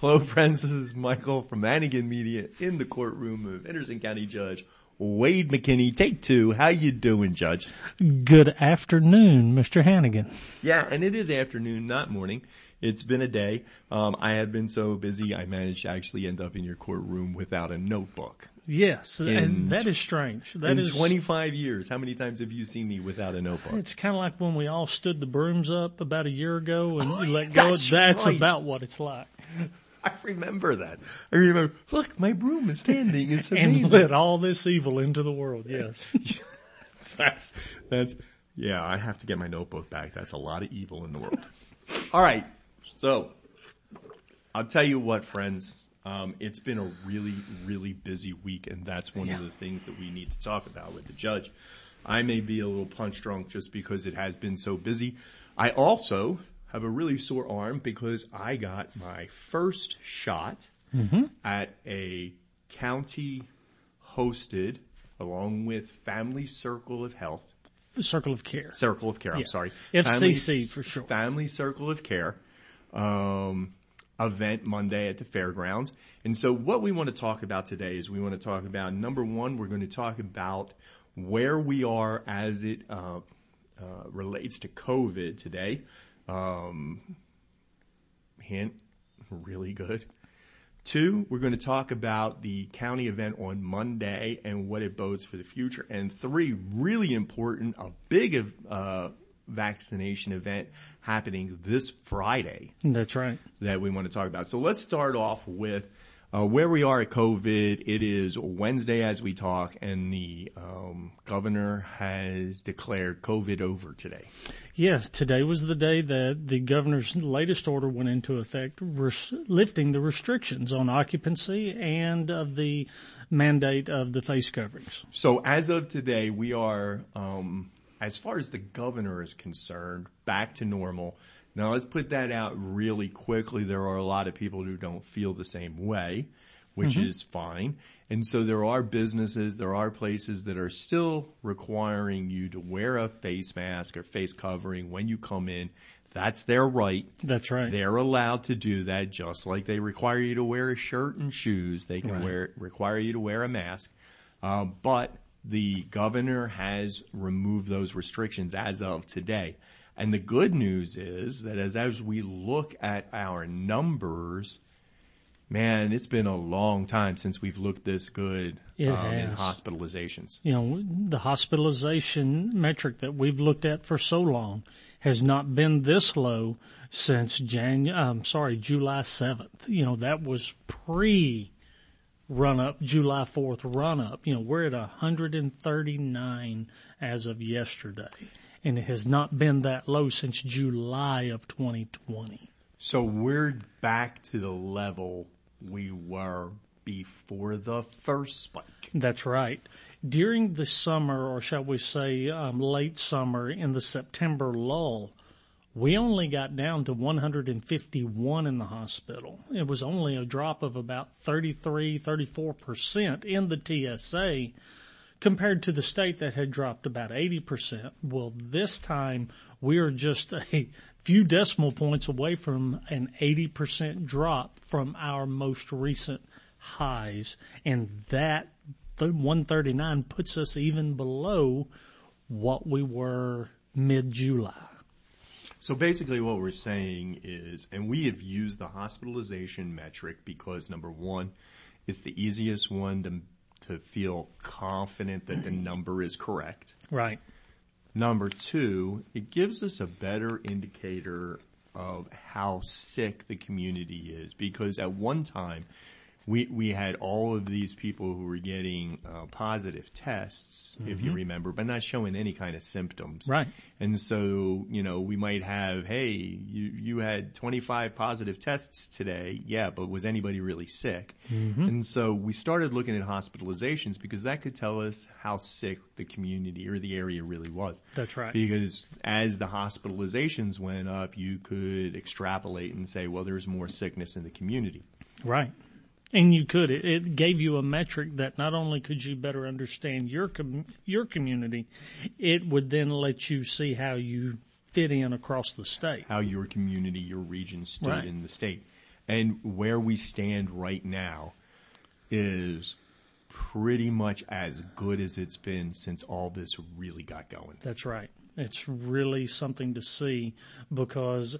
Hello friends, this is Michael from Hannigan Media in the courtroom of Henderson County Judge Wade McKinney. Take two. How you doing, Judge? Good afternoon, Mr. Hannigan. Yeah, and it is afternoon, not morning. It's been a day. Um, I have been so busy, I managed to actually end up in your courtroom without a notebook. Yes, In and that is strange. That in is 25 years, how many times have you seen me without a notebook? It's kind of like when we all stood the brooms up about a year ago and you let go. Oh, that's That's right. about what it's like. I remember that. I remember, look, my broom is standing. It's And amazing. let all this evil into the world. Yes. that's, that's, yeah, I have to get my notebook back. That's a lot of evil in the world. All right. So I'll tell you what, friends, um, it's been a really, really busy week and that's one of the things that we need to talk about with the judge. I may be a little punch drunk just because it has been so busy. I also have a really sore arm because I got my first shot at a county hosted along with Family Circle of Health, Circle of care. Circle of Care, I'm Yes. sorry. FCC for sure. Family Circle of Care, um, event Monday at the fairgrounds. And so what we want to talk about today is we want to talk about number one, we're going to talk about where we are as it, uh, uh, relates to COVID today. Um, hint, really good. Two, we're going to talk about the county event on Monday and what it bodes for the future. And three, really important, a big uh, vaccination event happening this Friday That's right. that we want to talk about. So let's start off with uh, where we are at COVID. It is Wednesday as we talk, and the um, governor has declared COVID over today. Yes, today was the day that the governor's latest order went into effect, res- lifting the restrictions on occupancy and of the mandate of the face coverings. So as of today, we are, um, as far as the governor is concerned, back to normal. Now let's put that out really quickly. There are a lot of people who don't feel the same way, which is fine. And so there are businesses, there are places that are still requiring you to wear a face mask or face covering when you come in. That's their right. That's right. They're allowed to do that just like they require you to wear a shirt and shoes. They can Right. wear, require you to wear a mask. Uh, but the governor has removed those restrictions as of today. And the good news is that as, as we look at our numbers, man, it's been a long time since we've looked this good It um, in hospitalizations. you know, the hospitalization metric that we've looked at for so long has not been this low since Jan, I'm sorry, July 7th. You know, that was pre run up, July 4th run up. You know, we're at 139 as of yesterday. And it has not been that low since July of 2020. So we're back to the level we were before the first spike. That's right. During the summer, or shall we say um, late summer, in the September lull, we only got down to 151 in the hospital. It was only a drop of about 33, 34% in the TSA compared to the state that had dropped about 80%. Well, this time we are just a few decimal points away from an 80% drop from our most recent highs. And that the 139 puts us even below what we were mid-July. So basically what we're saying is, and we have used the hospitalization metric because number one, it's the easiest one to, to feel confident that the number is correct. Right. Number two, it gives us a better indicator of how sick the community is because at one time we, we had all of these people who were getting uh, positive tests, if you remember, but not showing any kind of symptoms. Right. And so, you know, we might have, hey, you, you had 25 positive tests today. Yeah, but was anybody really sick? And so we started looking at hospitalizations because that could tell us how sick the community or the area really was. That's right. Because as the hospitalizations went up, you could extrapolate and say, well, there's more sickness in the community. Right. And you could, it, it gave you a metric that not only could you better understand your, com- your community, it would then let you see how you fit in across the state. how your community, your region stood Right. in the state. And where we stand right now is pretty much as good as it's been since all this really got going. That's right. It's really something to see because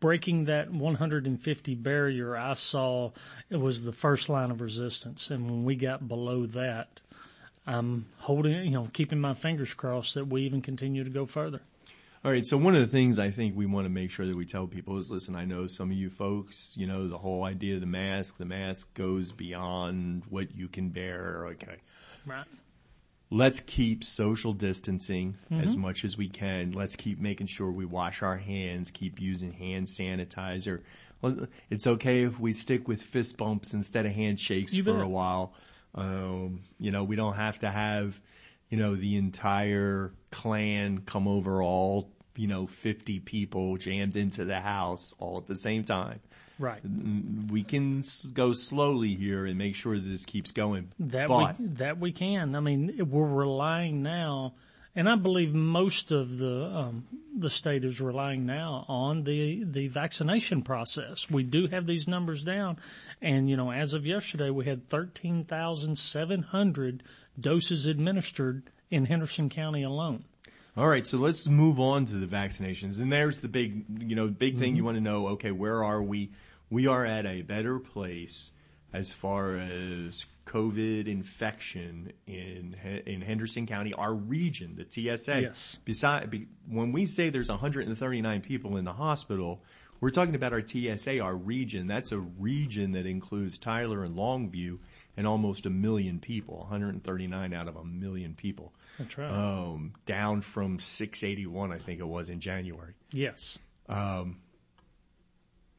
breaking that 150 barrier, I saw it was the first line of resistance. And when we got below that, I'm holding, you know, keeping my fingers crossed that we even continue to go further. All right. So one of the things I think we want to make sure that we tell people is, listen, I know some of you folks, you know, the whole idea of the mask, the mask goes beyond what you can bear. Okay. Right. Let's keep social distancing mm-hmm. as much as we can. Let's keep making sure we wash our hands, keep using hand sanitizer. It's okay if we stick with fist bumps instead of handshakes you for bet. a while. Um, you know, we don't have to have, you know, the entire clan come over all, you know, 50 people jammed into the house all at the same time. Right. We can go slowly here and make sure that this keeps going. That but, we, that we can. I mean, we're relying now, and I believe most of the um, the state is relying now on the the vaccination process. We do have these numbers down, and you know, as of yesterday, we had thirteen thousand seven hundred doses administered in Henderson County alone. All right, so let's move on to the vaccinations. And there's the big, you know, big thing mm-hmm. you want to know. Okay, where are we? We are at a better place as far as COVID infection in in Henderson County, our region, the TSA. Yes. Beside, when we say there's 139 people in the hospital, we're talking about our TSA, our region. That's a region that includes Tyler and Longview and almost a million people, 139 out of a million people. That's right. Um, down from 681, I think it was in January. Yes. Um,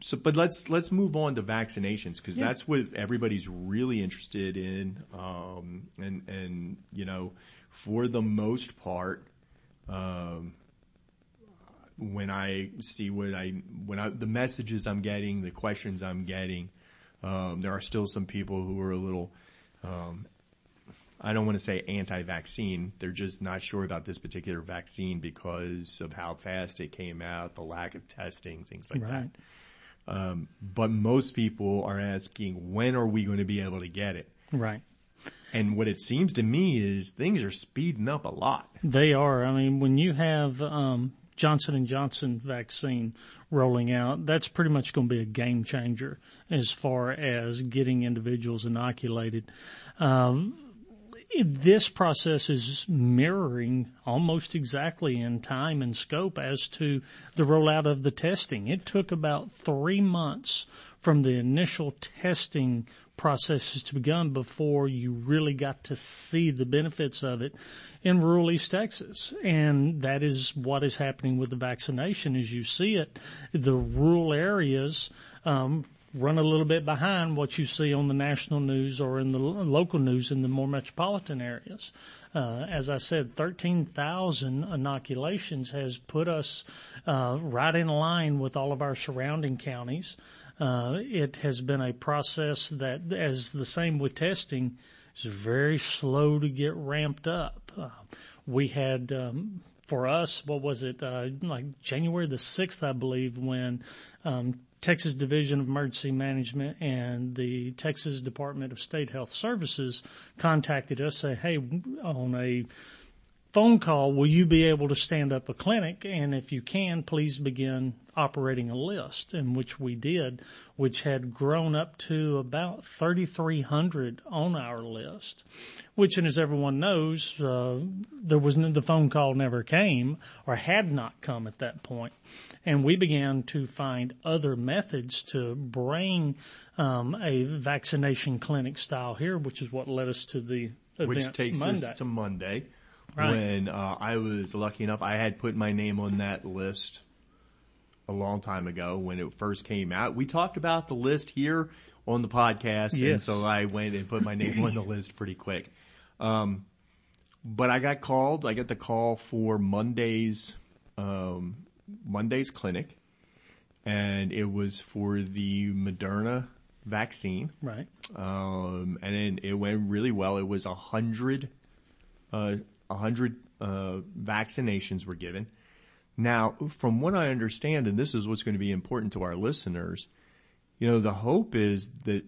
so, but let's let's move on to vaccinations because yeah. that's what everybody's really interested in, um, and and you know, for the most part, um, when I see what I when I the messages I'm getting, the questions I'm getting, um, there are still some people who are a little. Um, I don't want to say anti-vaccine. They're just not sure about this particular vaccine because of how fast it came out, the lack of testing, things like right. that. Um, but most people are asking, when are we going to be able to get it? Right. And what it seems to me is things are speeding up a lot. They are. I mean, when you have um, Johnson and Johnson vaccine rolling out, that's pretty much going to be a game changer as far as getting individuals inoculated. Um, this process is mirroring almost exactly in time and scope as to the rollout of the testing. It took about three months from the initial testing processes to begin before you really got to see the benefits of it in rural East Texas. And that is what is happening with the vaccination as you see it. The rural areas, um, run a little bit behind what you see on the national news or in the local news in the more metropolitan areas. Uh, as I said, 13,000 inoculations has put us uh, right in line with all of our surrounding counties. Uh, it has been a process that, as the same with testing, is very slow to get ramped up. Uh, we had um, for us, what was it, uh, like January the 6th, I believe, when um, Texas Division of Emergency Management and the Texas Department of State Health Services contacted us, say, hey, on a phone call, will you be able to stand up a clinic? And if you can, please begin operating a list, in which we did, which had grown up to about 3,300 on our list, which, and as everyone knows, uh, there was the phone call never came or had not come at that point. And we began to find other methods to bring um, a vaccination clinic style here, which is what led us to the event Which takes Monday. us to Monday. Right. When uh, I was lucky enough, I had put my name on that list a long time ago when it first came out. We talked about the list here on the podcast, yes. and so I went and put my name on the list pretty quick. Um, but I got called. I got the call for Monday's um, Monday's clinic, and it was for the Moderna vaccine. Right. Um, and it, it went really well. It was a hundred, uh, a hundred uh, vaccinations were given. Now, from what I understand, and this is what's going to be important to our listeners, you know, the hope is that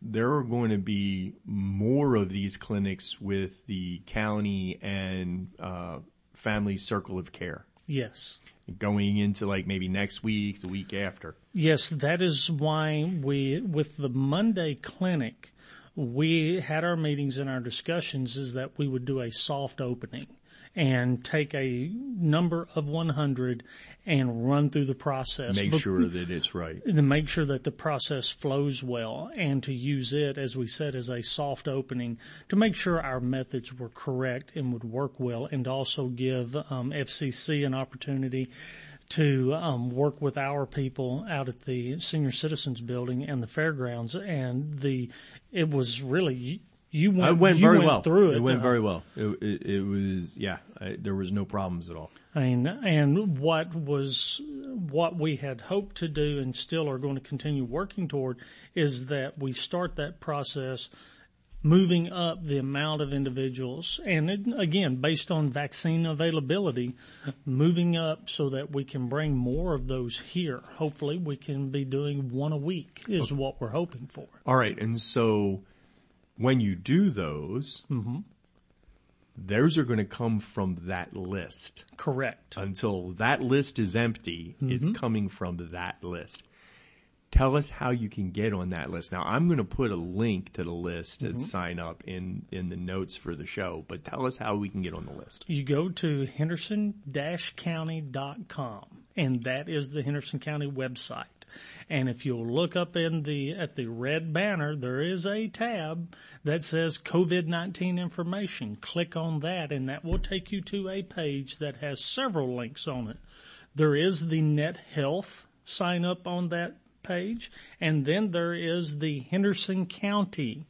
there are going to be more of these clinics with the county and uh, family circle of care Yes. going into like maybe next week, the week after. Yes, that is why we, with the Monday clinic, we had our meetings and our discussions is that we would do a soft opening and take a number of 100 and run through the process. Make sure that it's right. to make sure that the process flows well and to use it, as we said, as a soft opening to make sure our methods were correct and would work well and also give um, FCC an opportunity to um, work with our people out at the senior citizens building and the fairgrounds and the it was really you went, It went you very went well. through it. It went uh, very well. It, it, it was, yeah, I, there was no problems at all. I mean, and what was, what we had hoped to do and still are going to continue working toward is that we start that process moving up the amount of individuals and it, again, based on vaccine availability, moving up so that we can bring more of those here. Hopefully we can be doing one a week is what we're hoping for. All right. And so when you do those, mm-hmm. those are going to come from that list. Correct. Until that list is empty, it's mm-hmm. coming from that list. Tell us how you can get on that list. Now I'm going to put a link to the list and mm-hmm. sign up in, in the notes for the show, but tell us how we can get on the list. you go to henderson-county.com and that is the Henderson County website. And if you'll look up in the, at the red banner, there is a tab that says COVID-19 information. Click on that and that will take you to a page that has several links on it. There is the Net Health sign up on that page and then there is the Henderson County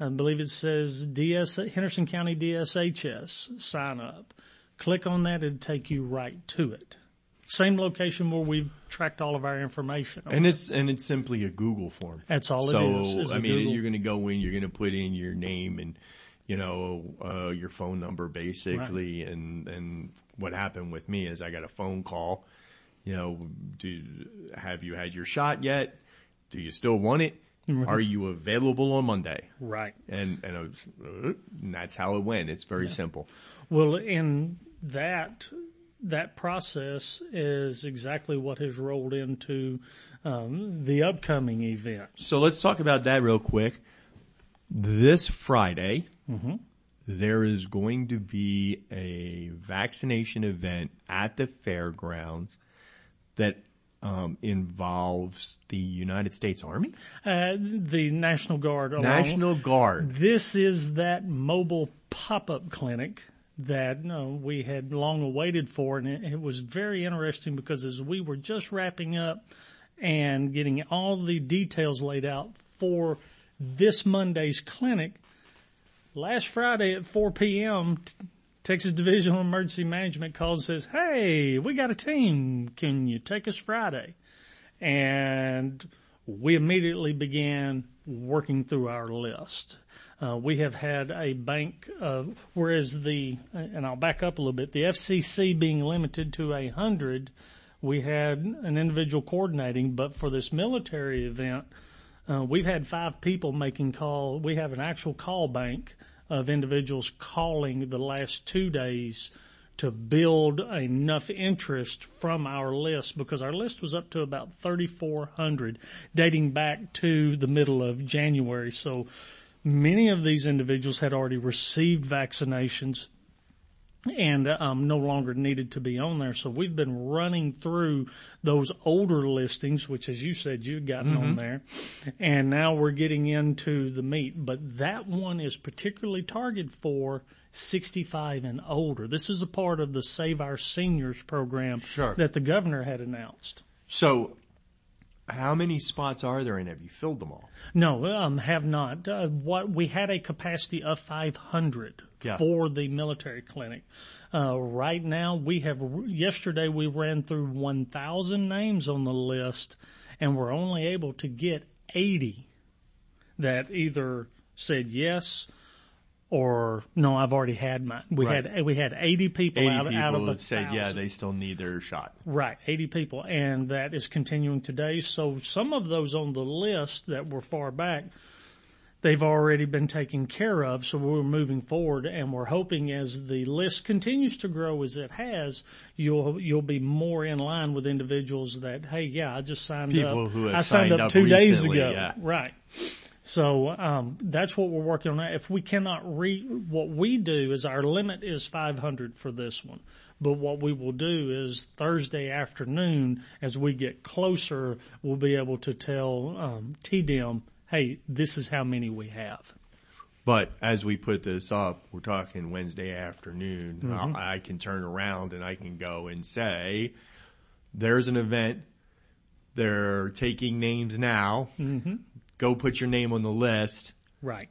I believe it says DS, Henderson County DSHS sign up. Click on that It'll take you right to it. Same location where we've tracked all of our information. And it's, and it's simply a Google form. That's all it so, is, is I mean, Google- you're going to go in, you're going to put in your name and, you know, uh, your phone number basically. And, and what happened with me is I got a phone call, you know, do, have you had your shot yet? Do you still want it? Are you available on Monday? right. And, and, was, uh, and that's how it went. It's very simple. Well, in that, that process is exactly what has rolled into, um, the upcoming event. So let's talk about that real quick. This Friday, there is going to be a vaccination event at the fairgrounds that um, involves the United States Army, Uh, the National Guard. National Guard. This is that mobile pop-up clinic that uh, we had long awaited for, and it, it was very interesting because as we were just wrapping up and getting all the details laid out for this Monday's clinic, last Friday at 4 p.m., Texas Division of Emergency Management calls and says, "Hey, we got a team. Can you take us Friday?" and we immediately began working through our list. Uh, we have had a bank of, whereas the, and I'll back up a little bit, the FCC being limited to a hundred, we had an individual coordinating, but for this military event, uh, we've had five people making call. We have an actual call bank of individuals calling the last two days to build enough interest from our list because our list was up to about 3,400 dating back to the middle of January. So many of these individuals had already received vaccinations and um, no longer needed to be on there. So we've been running through those older listings, which, as you said, you'd gotten on there, and now we're getting into the meat. But that one is particularly targeted for 65 and older. This is a part of the Save Our Seniors program Sure. that the governor had announced. So, how many spots are there, and have you filled them all? No, um, have not. Uh, what we had a capacity of 500 Yeah. for the military clinic. Uh, right now we have, yesterday we ran through 1,000 names on the list and we're only able to get 80 that either said yes or no, I've already had mine. We Right. had we had 80 people 80 out, people out of that said, yeah, they still need their shot. Right, 80 people, and that is continuing today. So some of those on the list that were far back, they've already been taken care of. So we're moving forward, and we're hoping as the list continues to grow as it has, you'll you'll be more in line with individuals that, hey, yeah, I just signed People up. who have I signed signed up up two days ago. yeah. Right. So um, that's what we're working on. If we cannot re, what we do is our limit is 500 for this one. But what we will do is Thursday afternoon, as we get closer, we'll be able to tell um, TDM, hey, this is how many we have. But as we put this up, we're talking Wednesday afternoon. Mm-hmm. I can turn around and I can go and say, there's an event. They're taking names now. Mm-hmm. Go put your name on the list Right.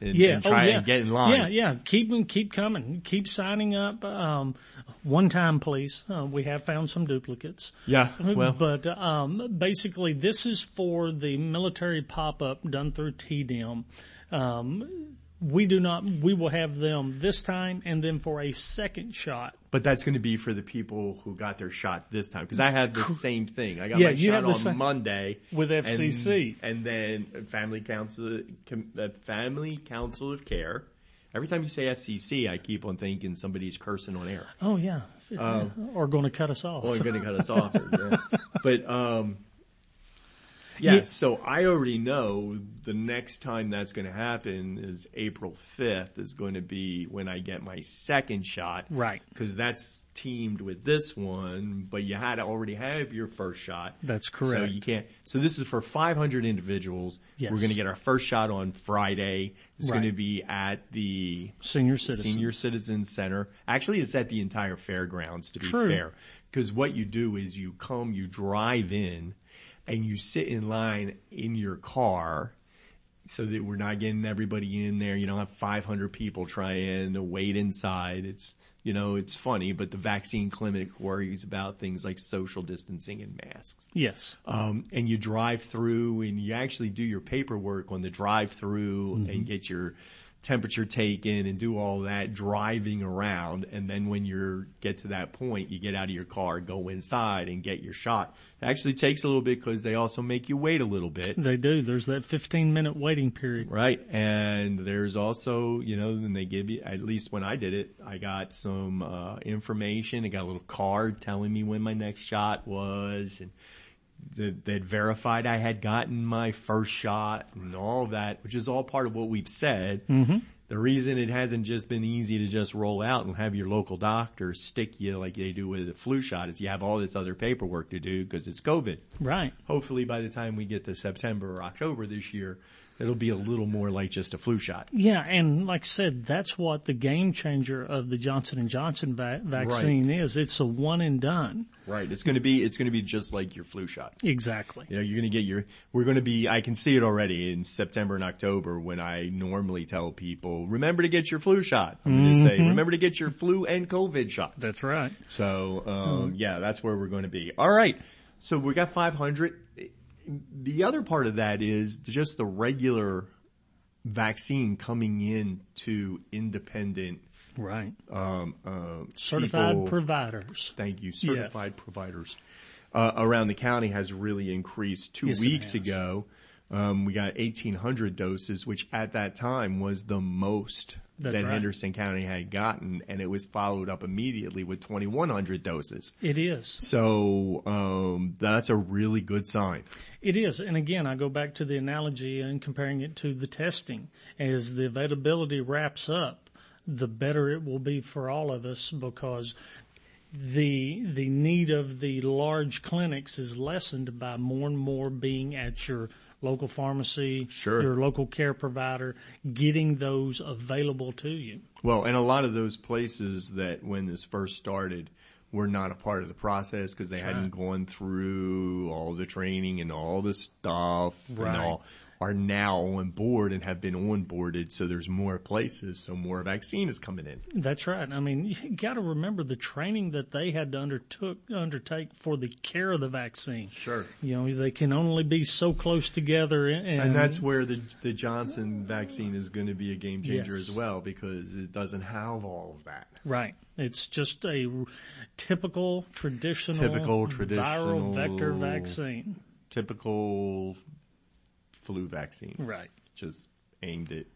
and, Yeah. and try oh, yeah. and get in line. Yeah, yeah. Keep keep coming. Keep signing up. Um, one time, please. Uh, we have found some duplicates. Yeah, well, but um, basically, this is for the military pop-up done through TDM. Um, we do not. We will have them this time, and then for a second shot. but that's going to be for the people who got their shot this time because I had the same thing. I got Yeah, my you shot on same- Monday With FCC. and, then Family Council, uh, Family Council of Care. Every time you say FCC, I keep on thinking somebody's cursing on air. Oh yeah, or going to cut us off. You're going to cut us off. But, um, yeah, Yeah. so I already know the next time that's going to happen is April 5th is going to be when I get my second shot. Right. Cause that's teamed with this one, but you had to already have your first shot. That's correct. So you can't, so this is for 500 individuals. Yes. We're going to get our first shot on Friday. It's Right. going to be at the Senior citizen. Senior Citizen Center. Actually, it's at the entire fairgrounds to be True. fair. Because what you do is you come, you drive in, and you sit in line in your car so that we're not getting everybody in there. You don't have 500 people trying to wait inside. It's, you know, it's funny, but the vaccine clinic worries about things like social distancing and masks. Yes. Um, and you drive through and you actually do your paperwork on the drive through and get your temperature taken and do all that driving around. And then when you get to that point, you get out of your car, go inside and get your shot. It actually takes a little bit because they also make you wait a little bit. They do. There's that 15 minute waiting period. Right. And there's also, you know, when they give you, at least when I did it, I got some, uh, information. I got a little card telling me when my next shot was and that, that verified I had gotten my first shot and all that, which is all part of what we've said. Mm-hmm. The reason it hasn't just been easy to just roll out and have your local doctor stick you like they do with a flu shot is you have all this other paperwork to do because it's COVID Right. hopefully by the time we get to September or October this year, it'll be a little more like just a flu shot. Yeah, and like I said, that's what the game changer of the Johnson and Johnson va- vaccine is. It's a one and done. Right. It's going to be, it's going to be just like your flu shot. Exactly. You know, you're going to get your, we're going to be, I can see it already in September and October when I normally tell people, remember to get your flu shot. I'm going to say, remember to get your flu and COVID shots. That's right. So, um, yeah, that's where we're going to be. All right. So we got 500. The other part of that is just the regular vaccine coming in to independent, Right. um, uh, Certified people- providers. Thank you. Certified providers uh, around the county has really increased. Two Yes, weeks ago, um, we got 1,800 doses, which at that time was the most That's that right. Henderson County had gotten, and it was followed up immediately with 2,100 doses. It is. So um, that's a really good sign. It is. And again, I go back to the analogy and comparing it to the testing. As the availability wraps up, the better it will be for all of us because the the need of the large clinics is lessened by more and more being at your local pharmacy, Sure. your local care provider, getting those available to you. Well, and a lot of those places that when this first started were not a part of the process because they hadn't gone through all the training and all the stuff Right. and all are now on board and have been onboarded. So there's more places. So more vaccine is coming in. That's right. I mean, you got to remember the training that they had to undertook, undertake for the care of the vaccine. Sure. You know, they can only be so close together. And, And that's where the, the Johnson vaccine is going to be a game changer Yes. as well because it doesn't have all of that. right. It's just a typical, traditional, Typical, viral traditional- vector vaccine. Typical flu vaccine. Right. just aimed at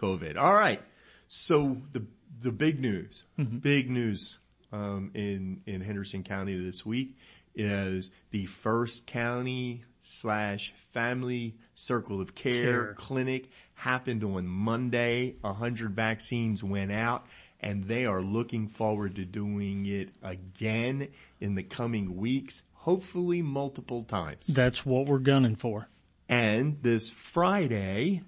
COVID. All right. So the the big news, big news um, in in Henderson County this week is the first county slash family circle of care, Care. clinic happened on Monday. A hundred vaccines went out. And they are looking forward to doing it again in the coming weeks, hopefully multiple times. That's what we're gunning for. And this Friday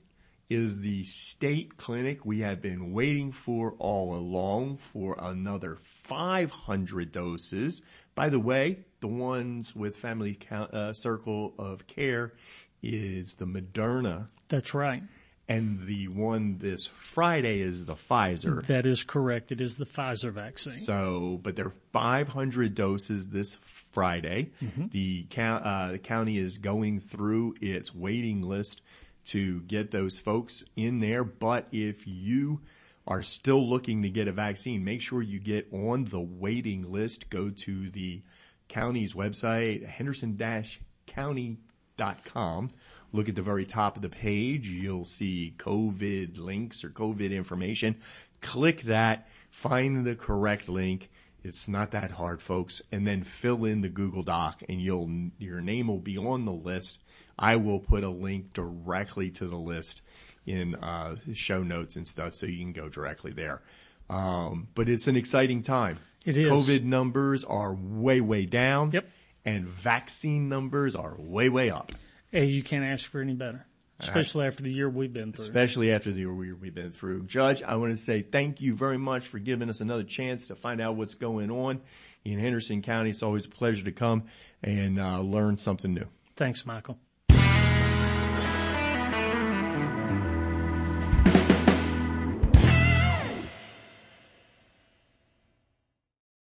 is the state clinic we have been waiting for all along for another 500 doses. By the way, the ones with Family Count, uh, Circle of Care is the Moderna That's right. And the one this Friday is the Pfizer. That is correct. It is the Pfizer vaccine. So, but there are 500 doses this Friday. The, uh, the county is going through its waiting list to get those folks in there. But if you are still looking to get a vaccine, make sure you get on the waiting list. Go to the county's website, henderson-county.com. Look at the very top of the page. You'll see COVID links or COVID information. Click that, find the correct link. It's not that hard, folks. And then fill in the Google Doc and you'll, your name will be on the list. I will put a link directly to the list in, uh, show notes and stuff so you can go directly there. Um, but it's an exciting time. It is. COVID numbers are way, way down. Yep. And vaccine numbers are way, way up. Hey, you can't ask for any better, especially after the year we've been through. especially after the year we- we've been through. Judge, I want to say thank you very much for giving us another chance to find out what's going on in Henderson County. It's always a pleasure to come and uh, learn something new. Thanks, Michael.